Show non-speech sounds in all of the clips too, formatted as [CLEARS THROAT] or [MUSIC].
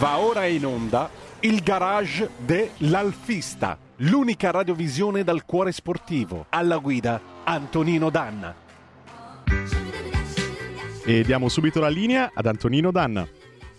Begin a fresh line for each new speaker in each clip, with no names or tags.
Va ora in onda il garage dell'Alfista, l'unica radiovisione dal cuore sportivo. Alla guida Antonino Danna.
E diamo subito la linea ad Antonino Danna.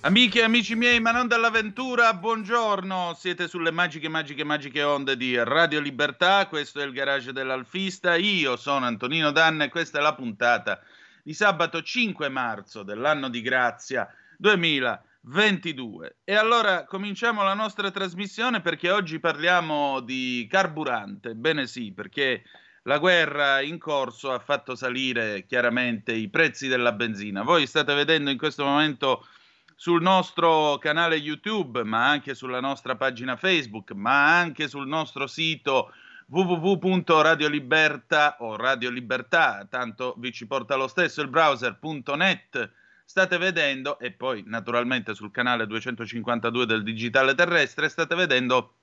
Amiche e amici miei, ma non dall'avventura, buongiorno. Siete sulle magiche, magiche, magiche onde di Radio Libertà. Questo è il garage dell'Alfista. Io sono Antonino Danna e questa è la puntata di sabato 5 marzo dell'anno di grazia 2020. 22. E allora cominciamo la nostra trasmissione perché oggi parliamo di carburante. Bene sì, perché la guerra in corso ha fatto salire chiaramente i prezzi della benzina. Voi state vedendo in questo momento sul nostro canale YouTube, ma anche sulla nostra pagina Facebook, ma anche sul nostro sito www.radiolibertà o Radio Libertà, tanto vi ci porta lo stesso il browser.net state vedendo, e poi naturalmente sul canale 252 del Digitale Terrestre, state vedendo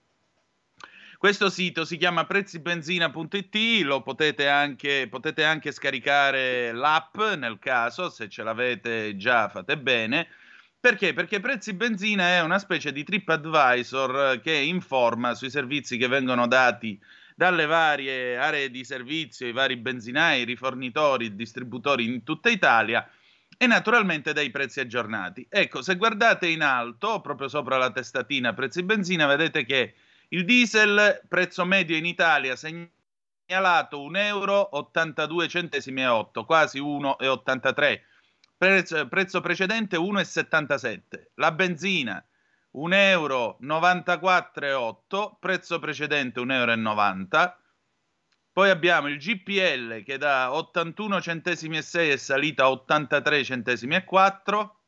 questo sito si chiama prezzibenzina.it, lo potete anche, potete anche scaricare l'app nel caso, se ce l'avete già fate bene. Perché? Perché Prezzi Benzina è una specie di TripAdvisor che informa sui servizi che vengono dati dalle varie aree di servizio, i vari benzinai, i rifornitori, i distributori in tutta Italia e naturalmente dai prezzi aggiornati. Ecco, se guardate in alto, proprio sopra la testatina prezzi benzina, vedete che il diesel prezzo medio in Italia segnalato 1,82 euro, quasi 1,83 prezzo, prezzo precedente 1,77 la benzina 1,94 euro, prezzo precedente 1,90 euro poi abbiamo il GPL che da 81 centesimi e 6 è salito a 83 centesimi e 4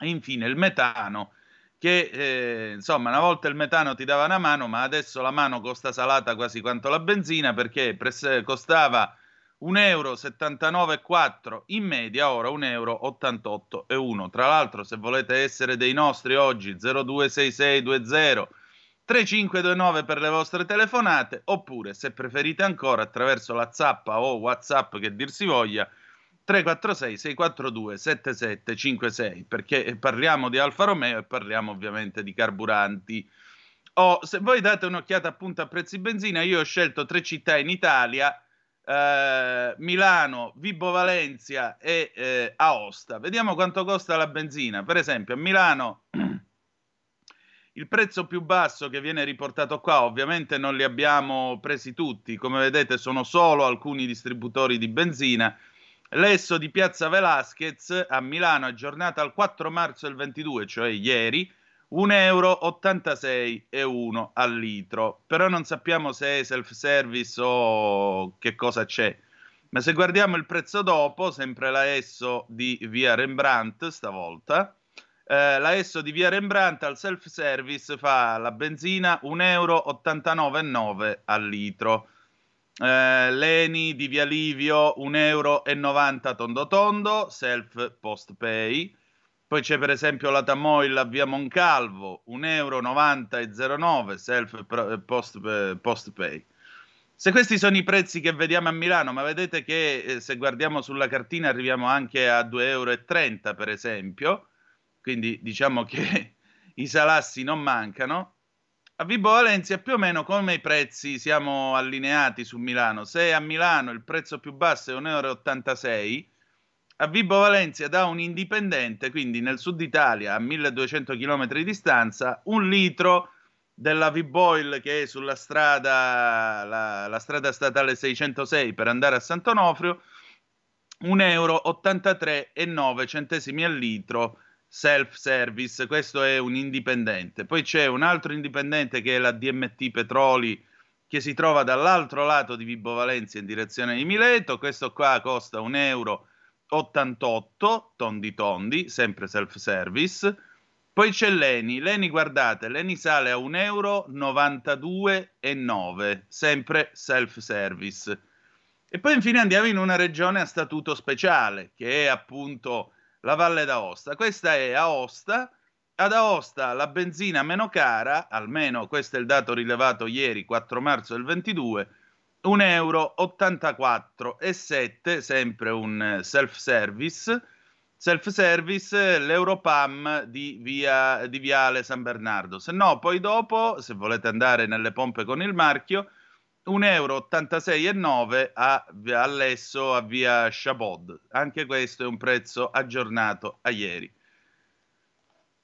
e infine il metano che eh, insomma una volta il metano ti dava una mano ma adesso la mano costa salata quasi quanto la benzina perché pres- costava 1,79 euro in media, ora 1,88 euro. Tra l'altro, se volete essere dei nostri oggi, 026620 3529 per le vostre telefonate oppure se preferite ancora attraverso la zappa o whatsapp che dir si voglia 346 642 7756 perché parliamo di Alfa Romeo e parliamo ovviamente di carburanti. O oh, se voi date un'occhiata appunto a prezzi benzina io ho scelto tre città in Italia eh, Milano, Vibo Valencia e eh, Aosta. Vediamo quanto costa la benzina. Per esempio a Milano il prezzo più basso che viene riportato qua, ovviamente non li abbiamo presi tutti, come vedete sono solo alcuni distributori di benzina. L'esso di Piazza Velasquez a Milano, aggiornata al 4 marzo del 22, cioè ieri, 1,86 euro al litro. Però non sappiamo se è self-service o che cosa c'è. Ma se guardiamo il prezzo dopo, sempre la Esso di via Rembrandt stavolta, eh, la Esso di via Rembrandt al self-service fa la benzina 1,89 euro al litro. Eh, Leni di via Livio 1,90 euro tondo tondo, self post pay. Poi c'è per esempio la Tamoil a via Moncalvo 1,90 euro self eh, post, eh, post pay. Se questi sono i prezzi che vediamo a Milano, ma vedete che eh, se guardiamo sulla cartina arriviamo anche a 2,30 euro per esempio, quindi diciamo che [LAUGHS] i salassi non mancano. A Vibo Valencia più o meno come i prezzi siamo allineati su Milano. Se a Milano il prezzo più basso è 1,86 euro, a Vibo Valencia da un indipendente, quindi nel sud Italia a 1200 km di distanza, un litro della V-Boil che è sulla strada, la, la strada statale 606 per andare a Sant'Onofrio, 1,83 euro al litro self-service, questo è un indipendente. Poi c'è un altro indipendente che è la DMT Petroli che si trova dall'altro lato di Vibo Valencia in direzione di Mileto, questo qua costa 1,88 euro tondi tondi, sempre self-service. Poi c'è Leni, Leni guardate, Leni sale a 1,92 euro, sempre self-service. E poi infine andiamo in una regione a statuto speciale, che è appunto la Valle d'Aosta. Questa è Aosta. Ad Aosta la benzina meno cara, almeno questo è il dato rilevato ieri, 4 marzo del 22, 1,84 euro e 7, sempre un self-service, self-service l'Europam di, via, di Viale San Bernardo. Se no, poi dopo, se volete andare nelle pompe con il marchio, 1,86,9 euro a, all'esso a via Chabod. Anche questo è un prezzo aggiornato a ieri.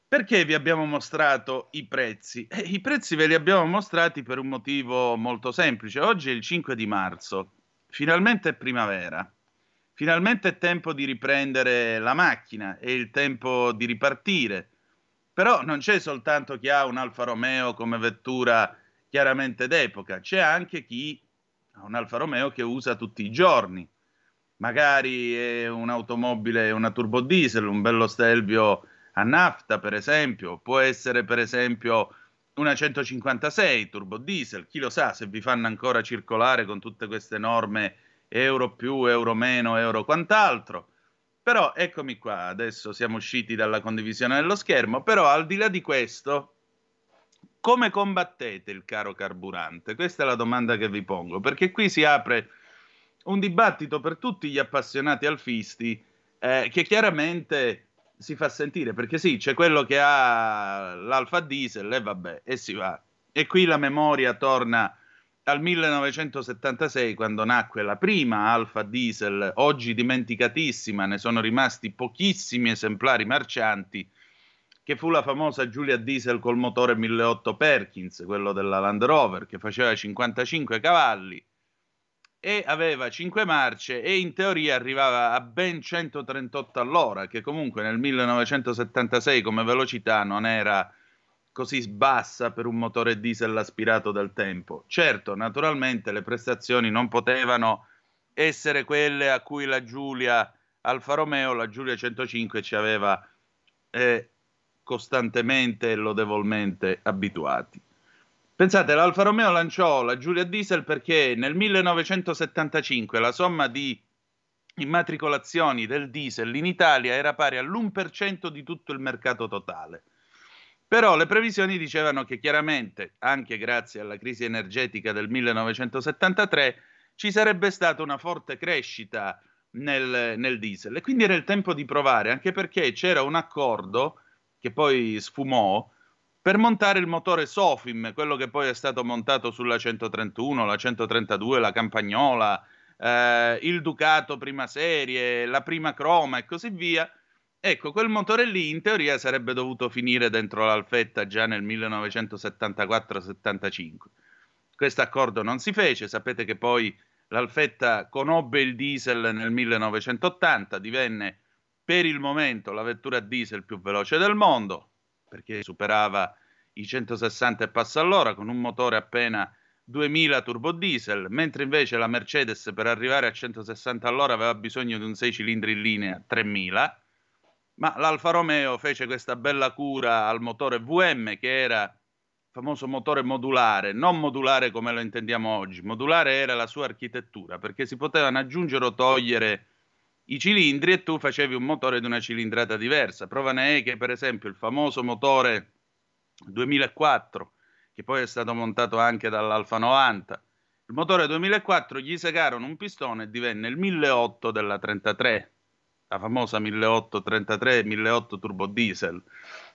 Perché vi abbiamo mostrato i prezzi? Eh, I prezzi ve li abbiamo mostrati per un motivo molto semplice. Oggi è il 5 di marzo, finalmente è primavera. Finalmente è tempo di riprendere la macchina, è il tempo di ripartire. Però non c'è soltanto chi ha un Alfa Romeo come vettura chiaramente d'epoca, c'è anche chi ha un Alfa Romeo che usa tutti i giorni. Magari è un'automobile, una turbo diesel, un bello Stelvio a nafta, per esempio, può essere per esempio una 156 turbo diesel, chi lo sa se vi fanno ancora circolare con tutte queste norme euro più, euro meno, euro quant'altro. Però eccomi qua, adesso siamo usciti dalla condivisione dello schermo, però al di là di questo, come combattete il caro carburante? Questa è la domanda che vi pongo, perché qui si apre un dibattito per tutti gli appassionati alfisti eh, che chiaramente si fa sentire, perché sì, c'è quello che ha l'alfa diesel e vabbè, e si va. E qui la memoria torna dal 1976, quando nacque la prima Alfa Diesel, oggi dimenticatissima, ne sono rimasti pochissimi esemplari marcianti, che fu la famosa Giulia Diesel col motore 1008 Perkins, quello della Land Rover, che faceva 55 cavalli e aveva 5 marce e in teoria arrivava a ben 138 all'ora, che comunque nel 1976 come velocità non era così bassa per un motore diesel aspirato del tempo. Certo, naturalmente le prestazioni non potevano essere quelle a cui la Giulia Alfa Romeo, la Giulia 105 ci aveva eh, costantemente e lodevolmente abituati. Pensate, l'Alfa Romeo lanciò la Giulia Diesel perché nel 1975 la somma di immatricolazioni del diesel in Italia era pari all'1% di tutto il mercato totale. Però le previsioni dicevano che chiaramente, anche grazie alla crisi energetica del 1973, ci sarebbe stata una forte crescita nel, nel diesel e quindi era il tempo di provare, anche perché c'era un accordo che poi sfumò per montare il motore Sofim, quello che poi è stato montato sulla 131, la 132, la Campagnola, eh, il Ducato prima serie, la prima Croma e così via Ecco, quel motore lì in teoria sarebbe dovuto finire dentro l'Alfetta già nel 1974-75. Questo accordo non si fece, sapete che poi l'Alfetta conobbe il diesel nel 1980, divenne per il momento la vettura diesel più veloce del mondo, perché superava i 160 e passa all'ora con un motore appena 2000 turbo diesel, mentre invece la Mercedes per arrivare a 160 all'ora aveva bisogno di un 6 cilindri in linea 3000 ma l'Alfa Romeo fece questa bella cura al motore VM che era il famoso motore modulare, non modulare come lo intendiamo oggi, modulare era la sua architettura perché si potevano aggiungere o togliere i cilindri e tu facevi un motore di una cilindrata diversa. Prova ne è che per esempio il famoso motore 2004 che poi è stato montato anche dall'Alfa 90 il motore 2004 gli segarono un pistone e divenne il 1008 della 33 la famosa 1833 1800 turbo diesel.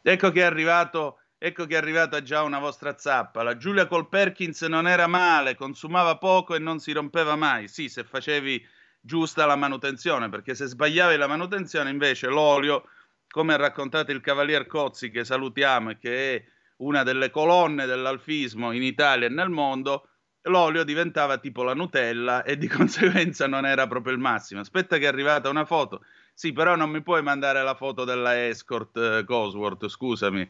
Ecco che è arrivato Ecco che è arrivata già una vostra zappa. La Giulia col Perkins non era male, consumava poco e non si rompeva mai. Sì, se facevi giusta la manutenzione, perché se sbagliavi la manutenzione, invece l'olio, come ha raccontato il Cavalier Cozzi, che salutiamo e che è una delle colonne dell'alfismo in Italia e nel mondo, l'olio diventava tipo la Nutella e di [LAUGHS] conseguenza non era proprio il massimo. Aspetta che è arrivata una foto. Sì, però non mi puoi mandare la foto della Escort eh, Cosworth, scusami.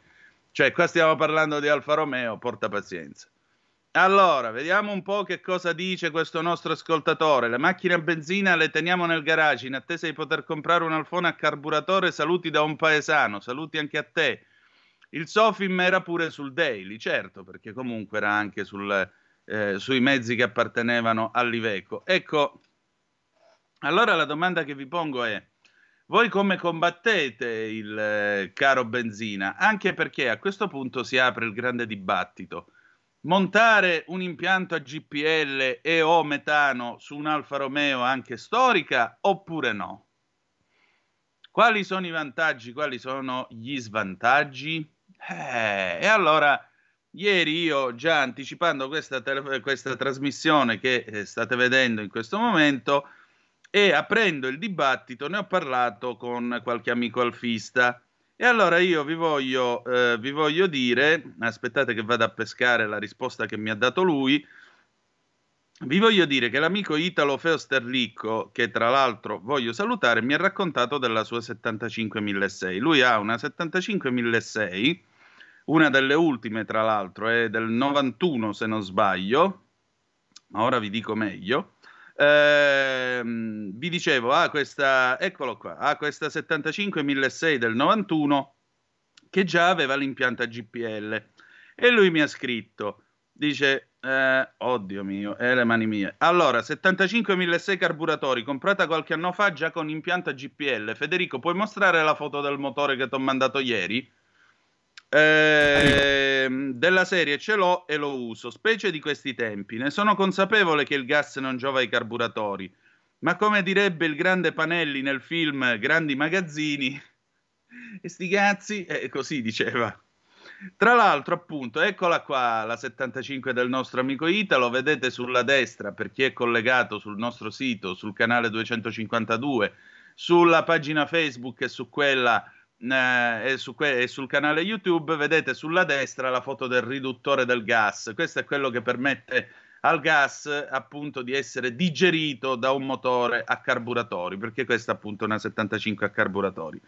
Cioè, qua stiamo parlando di Alfa Romeo, porta pazienza. Allora, vediamo un po' che cosa dice questo nostro ascoltatore. Le macchine a benzina le teniamo nel garage in attesa di poter comprare un alfone a carburatore. Saluti da un paesano, saluti anche a te. Il Sofim era pure sul Daily, certo, perché comunque era anche sul, eh, sui mezzi che appartenevano all'Iveco. Ecco, allora la domanda che vi pongo è, voi come combattete il eh, caro benzina? Anche perché a questo punto si apre il grande dibattito. Montare un impianto a GPL e o metano su un Alfa Romeo anche storica oppure no? Quali sono i vantaggi? Quali sono gli svantaggi? Eh, e allora, ieri io, già anticipando questa, tele- questa trasmissione che eh, state vedendo in questo momento, e aprendo il dibattito ne ho parlato con qualche amico alfista. E allora io vi voglio, eh, vi voglio dire, aspettate che vada a pescare la risposta che mi ha dato lui, vi voglio dire che l'amico Italo Feosterlicco, che tra l'altro voglio salutare, mi ha raccontato della sua 75006. Lui ha una 75006, una delle ultime tra l'altro, è del 91 se non sbaglio, ma ora vi dico meglio. Eh, vi dicevo, ha questa, eccolo qua, ha questa 75006 del 91 che già aveva l'impianto GPL e lui mi ha scritto, dice eh, oddio mio, e eh, le mani mie. Allora, 75.006 carburatori, comprata qualche anno fa già con impianto GPL. Federico, puoi mostrare la foto del motore che ti ho mandato ieri? Eh, della serie ce l'ho e lo uso, specie di questi tempi. Ne sono consapevole che il gas non giova ai carburatori, ma come direbbe il grande Panelli nel film Grandi Magazzini, e sti cazzi, eh, così diceva. Tra l'altro, appunto, eccola qua la 75 del nostro amico Italo, vedete sulla destra per chi è collegato sul nostro sito, sul canale 252, sulla pagina Facebook e su quella eh, su que- e sul canale YouTube, vedete sulla destra la foto del riduttore del gas. Questo è quello che permette al gas appunto di essere digerito da un motore a carburatori, perché questa appunto è una 75 a carburatori.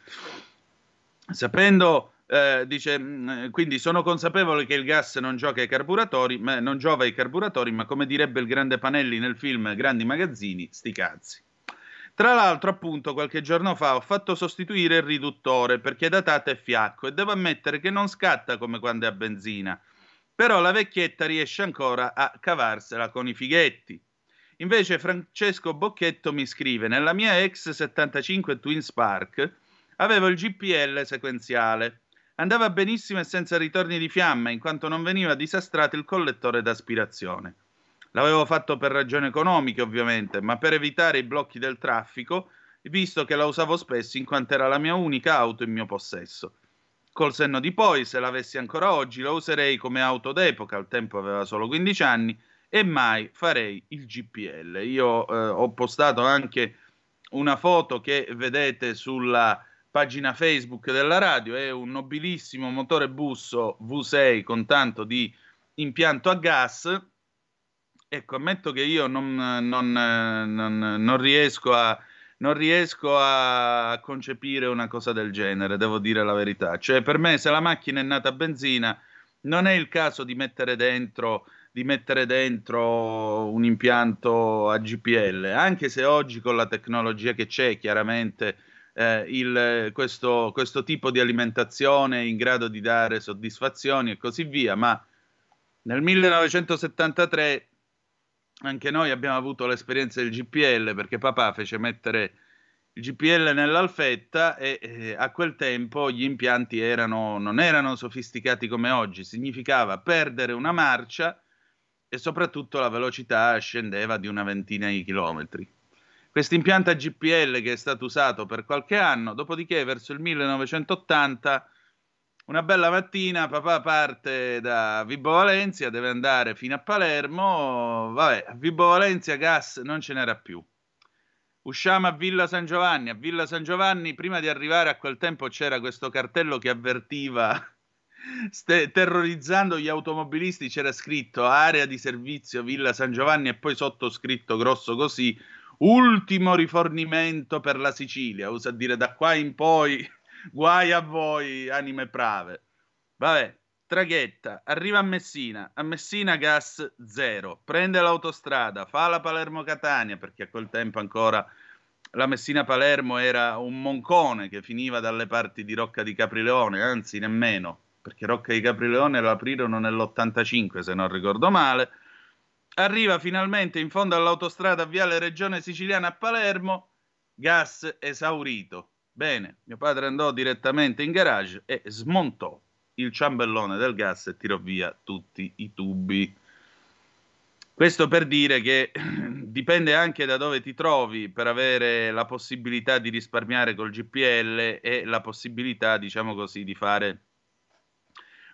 Sapendo eh, dice, mm, eh, quindi sono consapevole che il gas non gioca ai carburatori, ma, non giova ai carburatori, ma come direbbe il grande Panelli nel film Grandi Magazzini, sti cazzi. Tra l'altro, appunto, qualche giorno fa ho fatto sostituire il riduttore perché datato è fiacco e devo ammettere che non scatta come quando è a benzina. Però la vecchietta riesce ancora a cavarsela con i fighetti. Invece Francesco Bocchetto mi scrive: Nella mia ex 75 Twin Spark avevo il GPL sequenziale Andava benissimo e senza ritorni di fiamma, in quanto non veniva disastrato il collettore d'aspirazione. L'avevo fatto per ragioni economiche, ovviamente, ma per evitare i blocchi del traffico, visto che la usavo spesso in quanto era la mia unica auto in mio possesso. Col senno di poi, se l'avessi ancora oggi, la userei come auto d'epoca, al tempo aveva solo 15 anni, e mai farei il GPL. Io eh, ho postato anche una foto che vedete sulla pagina Facebook della radio, è un nobilissimo motore busso V6 con tanto di impianto a gas. Ecco, ammetto che io non, non, non, non riesco a, non riesco a concepire una cosa del genere, devo dire la verità. Cioè, per me, se la macchina è nata a benzina, non è il caso di mettere dentro, di mettere dentro un impianto a GPL, anche se oggi con la tecnologia che c'è, chiaramente eh, il, questo, questo tipo di alimentazione in grado di dare soddisfazioni e così via, ma nel 1973 anche noi abbiamo avuto l'esperienza del GPL perché papà fece mettere il GPL nell'alfetta e eh, a quel tempo gli impianti erano, non erano sofisticati come oggi, significava perdere una marcia e soprattutto la velocità scendeva di una ventina di chilometri. Questo impianto GPL che è stato usato per qualche anno, dopodiché verso il 1980, una bella mattina, papà parte da Vibo Valencia, deve andare fino a Palermo, vabbè, a Vibo Valencia gas non ce n'era più. Usciamo a Villa San Giovanni, a Villa San Giovanni prima di arrivare a quel tempo c'era questo cartello che avvertiva [LAUGHS] Ste- terrorizzando gli automobilisti. C'era scritto area di servizio Villa San Giovanni e poi sottoscritto grosso così ultimo rifornimento per la Sicilia, usa dire da qua in poi guai a voi anime brave. Vabbè, traghetta, arriva a Messina, a Messina gas zero, prende l'autostrada, fa la Palermo-Catania, perché a quel tempo ancora la Messina-Palermo era un moncone che finiva dalle parti di Rocca di Caprileone, anzi nemmeno, perché Rocca di Caprileone lo aprirono nell'85 se non ricordo male, Arriva finalmente in fondo all'autostrada Viale Regione Siciliana a Palermo, gas esaurito. Bene, mio padre andò direttamente in garage e smontò il ciambellone del gas e tirò via tutti i tubi. Questo per dire che [CLEARS THROAT] dipende anche da dove ti trovi per avere la possibilità di risparmiare col GPL e la possibilità, diciamo così, di fare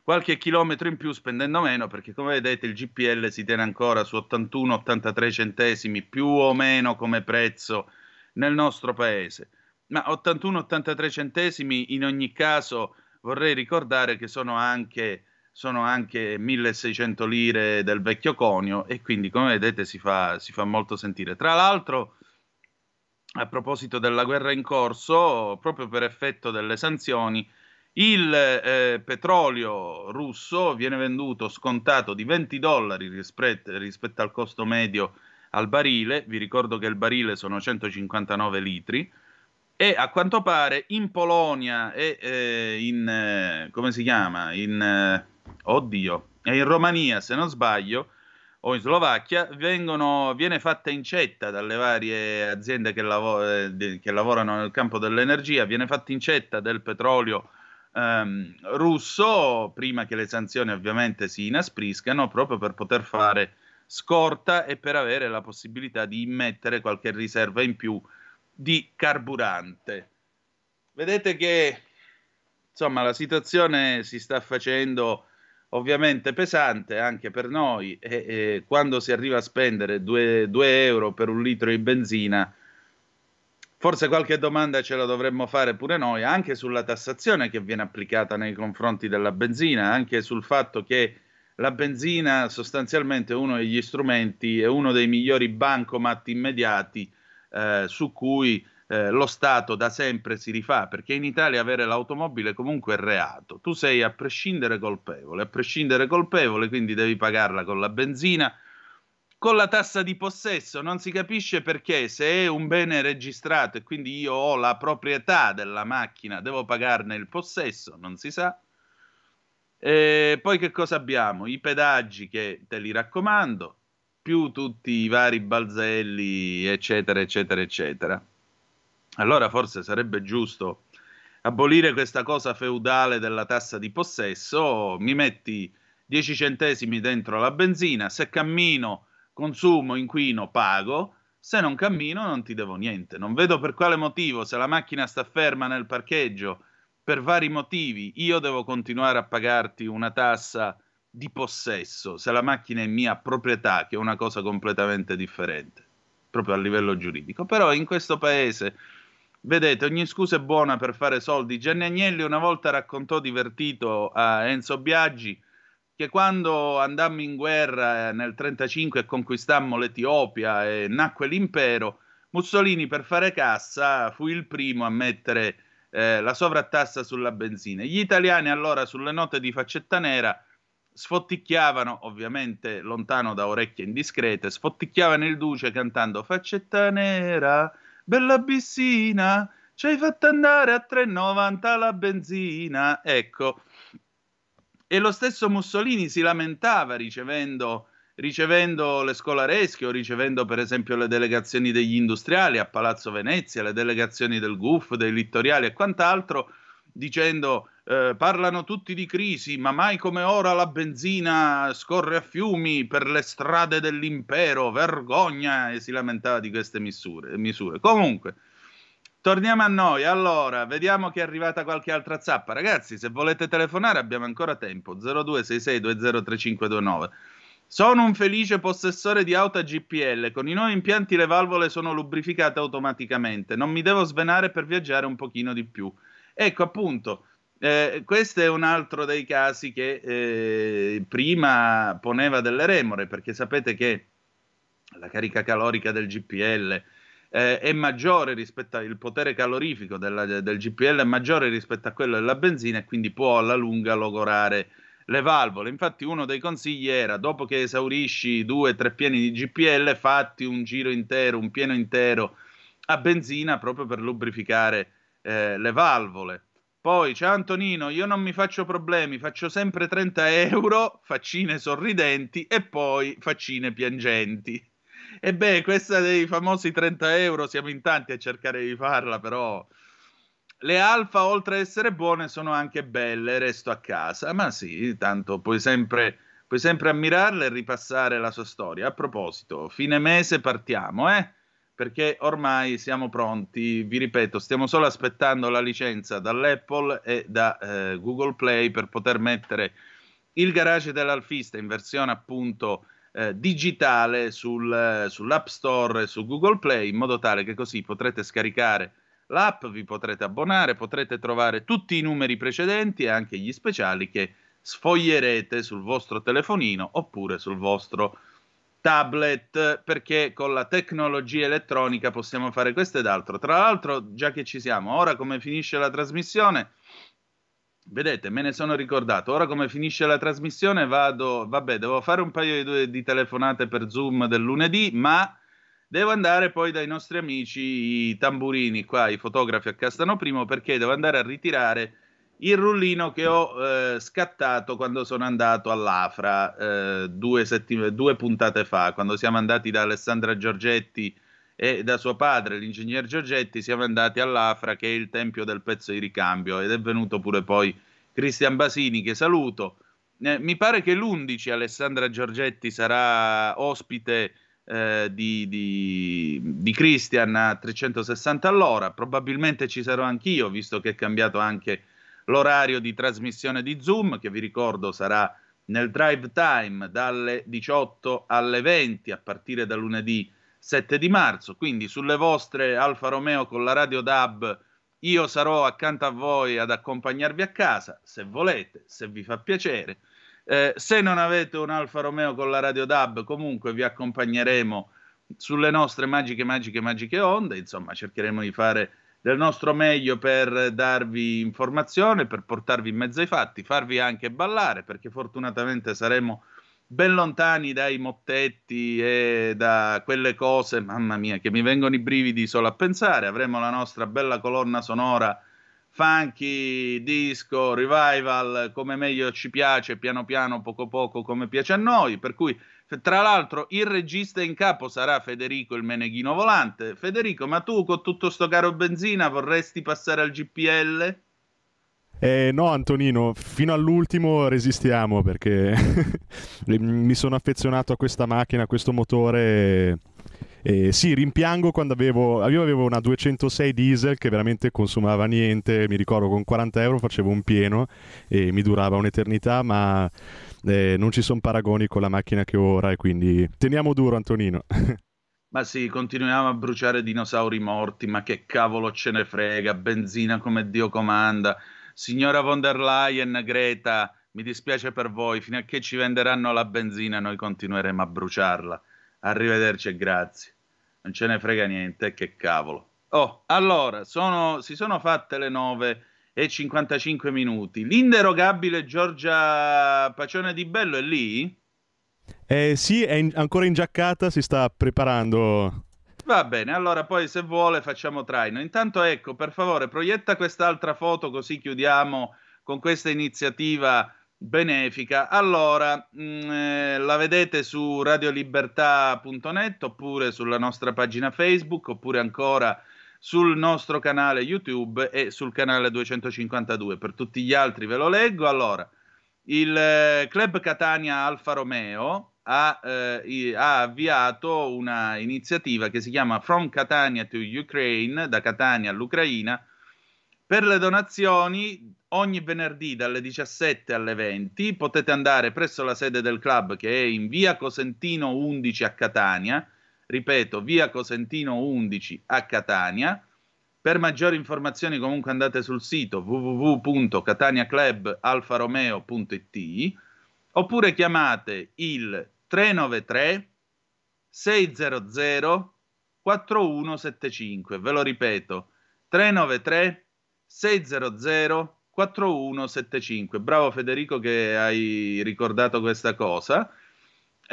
qualche chilometro in più spendendo meno, perché come vedete il GPL si tiene ancora su 81-83 centesimi più o meno come prezzo nel nostro paese. Ma 81-83 centesimi in ogni caso vorrei ricordare che sono anche sono anche 1600 lire del vecchio conio e quindi come vedete si fa, si fa molto sentire. Tra l'altro, a proposito della guerra in corso, proprio per effetto delle sanzioni, il eh, petrolio russo viene venduto scontato di 20 dollari rispetto, rispetto al costo medio al barile, vi ricordo che il barile sono 159 litri, e a quanto pare in Polonia e eh, in, eh, come si chiama, in, eh, oddio, in Romania, se non sbaglio, o in Slovacchia, vengono, viene fatta incetta dalle varie aziende che, lav- eh, che, lavorano nel campo dell'energia, viene fatta incetta del petrolio ehm, russo prima che le sanzioni ovviamente si inaspriscano, proprio per poter fare scorta e per avere la possibilità di immettere qualche riserva in più di carburante. Vedete che insomma la situazione si sta facendo ovviamente pesante anche per noi e, e quando si arriva a spendere 2 euro per un litro di benzina, forse qualche domanda ce la dovremmo fare pure noi, anche sulla tassazione che viene applicata nei confronti della benzina, anche sul fatto che la benzina sostanzialmente è uno degli strumenti, è uno dei migliori bancomat immediati eh, su cui eh, lo Stato da sempre si rifà, perché in Italia avere l'automobile comunque è reato. Tu sei a prescindere colpevole, a prescindere colpevole, quindi devi pagarla con la benzina, con la tassa di possesso. Non si capisce perché se è un bene registrato e quindi io ho la proprietà della macchina, devo pagarne il possesso, non si sa. E poi che cosa abbiamo? I pedaggi che te li raccomando, più tutti i vari balzelli, eccetera, eccetera, eccetera. Allora forse sarebbe giusto abolire questa cosa feudale della tassa di possesso, mi metti 10 centesimi dentro la benzina, se cammino, consumo, inquino, pago, se non cammino non ti devo niente. Non vedo per quale motivo, se la macchina sta ferma nel parcheggio, per vari motivi, io devo continuare a pagarti una tassa di possesso, se la macchina è mia proprietà, che è una cosa completamente differente, proprio a livello giuridico. Però in questo paese Vedete, ogni scusa è buona per fare soldi. Gianni Agnelli una volta raccontò divertito a Enzo Biaggi che quando andammo in guerra eh, nel 1935 e conquistammo l'Etiopia e nacque l'impero, Mussolini per fare cassa fu il primo a mettere eh, la sovrattassa sulla benzina. Gli italiani allora sulle note di faccetta nera sfotticchiavano, ovviamente lontano da orecchie indiscrete, sfotticchiavano il duce cantando faccetta nera bella bissina, ci hai fatto andare a 3,90 la benzina. Ecco. E lo stesso Mussolini si lamentava ricevendo, ricevendo le scolaresche o ricevendo per esempio le delegazioni degli industriali a Palazzo Venezia, le delegazioni del GUF, dei littoriali e quant'altro, dicendo eh, parlano tutti di crisi, ma mai come ora la benzina scorre a fiumi per le strade dell'impero, vergogna, e si lamentava di queste misure. misure. Comunque, torniamo a noi. Allora, vediamo che è arrivata qualche altra zappa. Ragazzi, se volete telefonare abbiamo ancora tempo. 0266203529. Sono un felice possessore di auto a GPL. Con i nuovi impianti le valvole sono lubrificate automaticamente. Non mi devo svenare per viaggiare un pochino di più. Ecco appunto, eh, questo è un altro dei casi che eh, prima poneva delle remore, perché sapete che la carica calorica del GPL eh, è maggiore rispetto al potere calorifico della, del GPL è maggiore rispetto a quello della benzina e quindi può alla lunga logorare le valvole. Infatti uno dei consigli era dopo che esaurisci due o tre pieni di GPL fatti un giro intero, un pieno intero a benzina proprio per lubrificare eh, le valvole. Poi c'è Antonino, io non mi faccio problemi, faccio sempre 30 euro, faccine sorridenti e poi faccine piangenti. E beh, questa dei famosi 30 euro, siamo in tanti a cercare di farla, però le alfa, oltre ad essere buone, sono anche belle, resto a casa. Ma sì, tanto puoi sempre, puoi sempre ammirarla e ripassare la sua storia. A proposito, fine mese partiamo, eh? Perché ormai siamo pronti, vi ripeto, stiamo solo aspettando la licenza dall'Apple e da eh, Google Play per poter mettere il garage dell'Alfista in versione appunto eh, digitale sul, sull'App Store e su Google Play, in modo tale che così potrete scaricare l'app, vi potrete abbonare, potrete trovare tutti i numeri precedenti e anche gli speciali che sfoglierete sul vostro telefonino oppure sul vostro tablet perché con la tecnologia elettronica possiamo fare questo ed altro. Tra l'altro, già che ci siamo, ora come finisce la trasmissione, vedete, me ne sono ricordato, ora come finisce la trasmissione vado, vabbè, devo fare un paio di, di telefonate per Zoom del lunedì, ma devo andare poi dai nostri amici i tamburini qua, i fotografi a Castano Primo perché devo andare a ritirare il rullino che ho eh, scattato quando sono andato all'Afra eh, due, settim- due puntate fa, quando siamo andati da Alessandra Giorgetti e da suo padre, l'ingegner Giorgetti, siamo andati all'Afra che è il tempio del pezzo di ricambio ed è venuto pure poi Cristian Basini che saluto. Eh, mi pare che l'11 Alessandra Giorgetti sarà ospite eh, di, di, di Christian a 360 all'ora, probabilmente ci sarò anch'io visto che è cambiato anche l'orario di trasmissione di Zoom, che vi ricordo sarà nel drive time dalle 18 alle 20 a partire da lunedì 7 di marzo. Quindi sulle vostre Alfa Romeo con la radio DAB io sarò accanto a voi ad accompagnarvi a casa, se volete, se vi fa piacere. Eh, se non avete un Alfa Romeo con la radio DAB, comunque vi accompagneremo sulle nostre magiche, magiche, magiche onde. Insomma, cercheremo di fare del nostro meglio per darvi informazione, per portarvi in mezzo ai fatti, farvi anche ballare, perché fortunatamente saremo ben lontani dai mottetti e da quelle cose, mamma mia, che mi vengono i brividi solo a pensare. Avremo la nostra bella colonna sonora funky, disco, revival, come meglio ci piace, piano piano, poco poco, come piace a noi, per cui tra l'altro, il regista in capo sarà Federico il Meneghino Volante. Federico, ma tu con tutto sto caro benzina vorresti passare al GPL?
Eh, no, Antonino, fino all'ultimo resistiamo perché [LAUGHS] mi sono affezionato a questa macchina, a questo motore. Eh, sì, rimpiango quando avevo, io avevo una 206 diesel che veramente consumava niente, mi ricordo con 40 euro facevo un pieno e mi durava un'eternità, ma eh, non ci sono paragoni con la macchina che ora e quindi teniamo duro Antonino. [LAUGHS]
Ma sì, continuiamo a bruciare dinosauri morti, ma che cavolo ce ne frega, benzina come Dio comanda. Signora von der Leyen, Greta, mi dispiace per voi, fino a che ci venderanno la benzina noi continueremo a bruciarla. Arrivederci e grazie. Non ce ne frega niente, che cavolo. Oh, allora, sono, si sono fatte le nove e 55 minuti. L'inderogabile Giorgia Pacione di Bello è lì?
Eh, sì, è in- ancora ingiaccata, si sta preparando.
Va bene, allora poi se vuole facciamo traino. Intanto ecco, per favore, proietta quest'altra foto così chiudiamo con questa iniziativa benefica. Allora, mh, mm, eh, la vedete su radiolibertà.net oppure sulla nostra pagina Facebook oppure ancora sul nostro canale YouTube e sul canale 252. Per tutti gli altri ve lo leggo. Allora, il eh, Club Catania Alfa Romeo ha, eh, ha, avviato una iniziativa che si chiama From Catania to Ukraine, da Catania all'Ucraina, per le donazioni ogni venerdì dalle 17 alle 20 potete andare presso la sede del club che è in via Cosentino 11 a Catania ripeto, via Cosentino 11 a Catania. Per maggiori informazioni comunque andate sul sito www.cataniaclubalfaromeo.it oppure chiamate il 393 600 4175. Ve lo ripeto, 393 600 4175. Bravo Federico che hai ricordato questa cosa.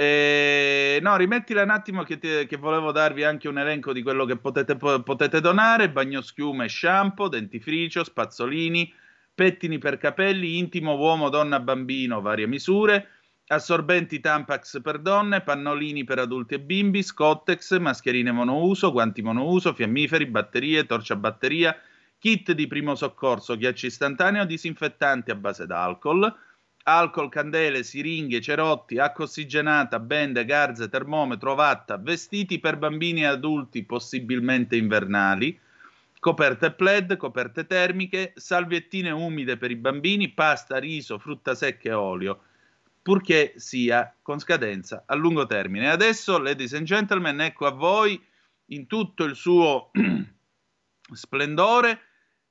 Eh, no, rimettila un attimo che, ti, che, volevo darvi anche un elenco di quello che potete, potete donare: bagnoschiume, shampoo, dentifricio, spazzolini, pettini per capelli, intimo uomo, donna, bambino, varie misure, assorbenti Tampax per donne, pannolini per adulti e bimbi, Scottex, mascherine monouso, guanti monouso, fiammiferi, batterie, torcia batteria, kit di primo soccorso, ghiaccio istantaneo, disinfettanti a base d'alcol alcol, candele, siringhe, cerotti, acqua ossigenata, bende, garze, termometro, vatta, vestiti per bambini e adulti possibilmente invernali, coperte plaid, coperte termiche, salviettine umide per i bambini, pasta, riso, frutta secca e olio, purché sia con scadenza a lungo termine. Adesso, ladies and gentlemen, ecco a voi in tutto il suo [CLEARS THROAT] splendore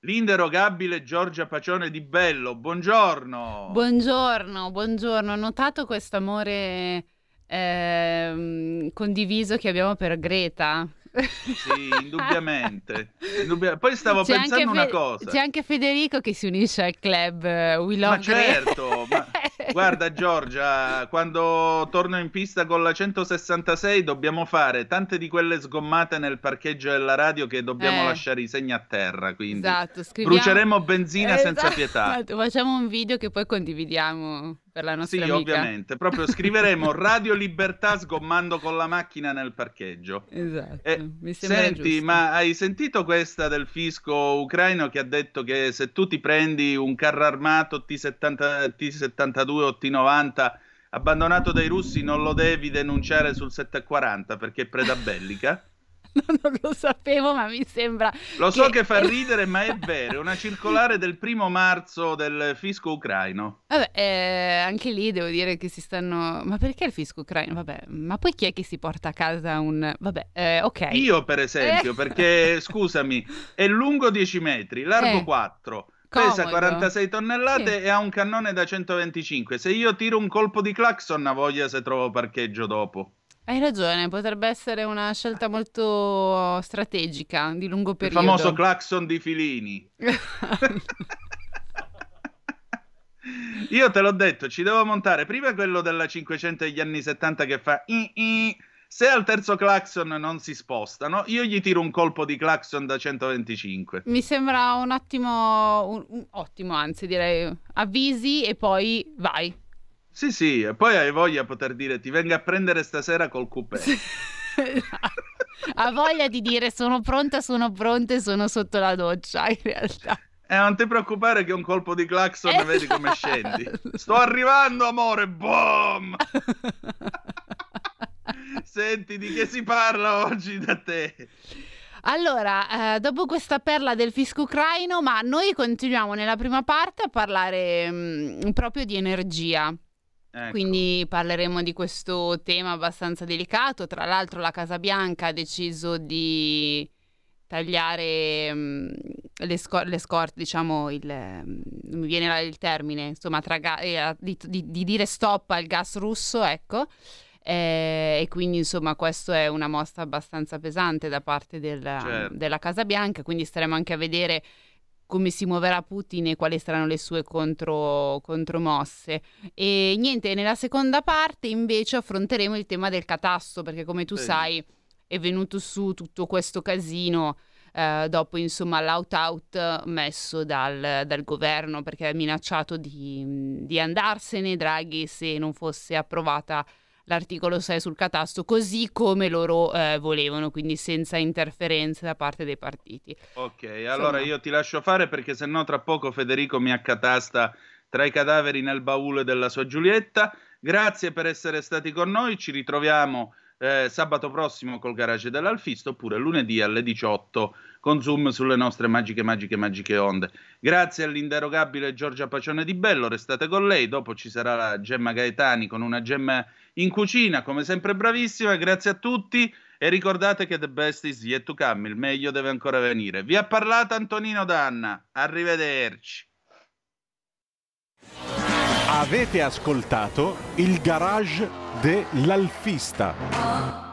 l'inderogabile Giorgia Pacione di Bello. Buongiorno.
Buongiorno, buongiorno. Ho notato questo amore eh, condiviso che abbiamo per Greta.
Sì, indubbiamente. Indubbia... Poi stavo c'è pensando una cosa.
C'è anche Federico che si unisce al club uh, We Love
Ma certo, ma... guarda Giorgia, quando torno in pista con la 166 dobbiamo fare tante di quelle sgommate nel parcheggio della radio che dobbiamo eh. lasciare i segni a terra, quindi esatto, scriviamo... bruceremo benzina esatto. senza pietà.
Facciamo un video che poi condividiamo per la nostra
sì,
amica.
ovviamente. Proprio scriveremo [LAUGHS] Radio Libertà sgommando con la macchina nel parcheggio.
Esatto. Eh, mi
senti,
giusto.
ma hai sentito questa del fisco ucraino che ha detto che se tu ti prendi un carro armato T70, T72 o T90 abbandonato dai russi non lo devi denunciare sul 740 perché è preda bellica? [LAUGHS] [LAUGHS]
non lo sapevo, ma mi sembra.
Lo so che, che fa [LAUGHS] ridere, ma è vero. È una circolare del primo marzo del fisco ucraino.
Vabbè, eh, anche lì devo dire che si stanno. Ma perché il fisco ucraino? Vabbè, ma poi chi è che si porta a casa un. Vabbè, eh, ok.
Io, per esempio, eh. perché [LAUGHS] scusami, è lungo 10 metri, largo 4. Eh. Pesa Comodo. 46 tonnellate sì. e ha un cannone da 125. Se io tiro un colpo di clacson, ha voglia se trovo parcheggio dopo.
Hai ragione, potrebbe essere una scelta molto strategica di lungo periodo.
Il famoso clacson di Filini. [LAUGHS] Io te l'ho detto, ci devo montare prima quello della 500 degli anni 70 che fa i, i. se al terzo clacson non si spostano, io gli tiro un colpo di clacson da 125.
Mi sembra un ottimo, un, un ottimo anzi direi, avvisi e poi vai.
Sì, sì, e poi hai voglia di poter dire ti venga a prendere stasera col coupé. [LAUGHS]
ha voglia di dire sono pronta, sono pronta e sono sotto la doccia, in realtà.
Eh, non ti preoccupare che un colpo di clacson esatto. vedi come scendi. [LAUGHS] Sto arrivando, amore, boom! [LAUGHS] Senti di che si parla oggi da te?
Allora, eh, dopo questa perla del fisco ucraino, ma noi continuiamo nella prima parte a parlare mh, mm, proprio di energia. Ecco. Quindi parleremo di questo tema abbastanza delicato. Tra l'altro la Casa Bianca ha deciso di tagliare um, le, scor- le, scorte, diciamo, il, um, mi viene il termine, insomma, ga- eh, di, di, di, dire stop al gas russo, ecco. Eh, e quindi insomma questo è una mossa abbastanza pesante da parte del, certo. della Casa Bianca, quindi staremo anche a vedere come si muoverà Putin e quali saranno le sue contro, contromosse. E niente, nella seconda parte invece affronteremo il tema del catasto, perché come tu sì. sai è venuto su tutto questo casino eh, dopo insomma l'out-out messo dal, dal, governo perché ha minacciato di, di andarsene Draghi se non fosse approvata l'articolo 6 sul catasto così come loro eh, volevano, quindi senza interferenze da parte dei partiti.
Ok, Insomma. allora io ti lascio fare perché sennò tra poco Federico mi accatasta tra i cadaveri nel baule della sua Giulietta. Grazie per essere stati con noi, ci ritroviamo eh, sabato prossimo col garage dell'Alfisto oppure lunedì alle 18 con Zoom sulle nostre magiche, magiche, magiche onde. Grazie all'inderogabile Giorgia Pacione di Bello, restate con lei, dopo ci sarà la Gemma Gaetani con una Gemma in cucina, come sempre bravissima, grazie a tutti e ricordate che the best is yet to come, il meglio deve ancora venire. Vi ha parlato Antonino Danna, arrivederci.
Avete ascoltato il garage dell'Alfista.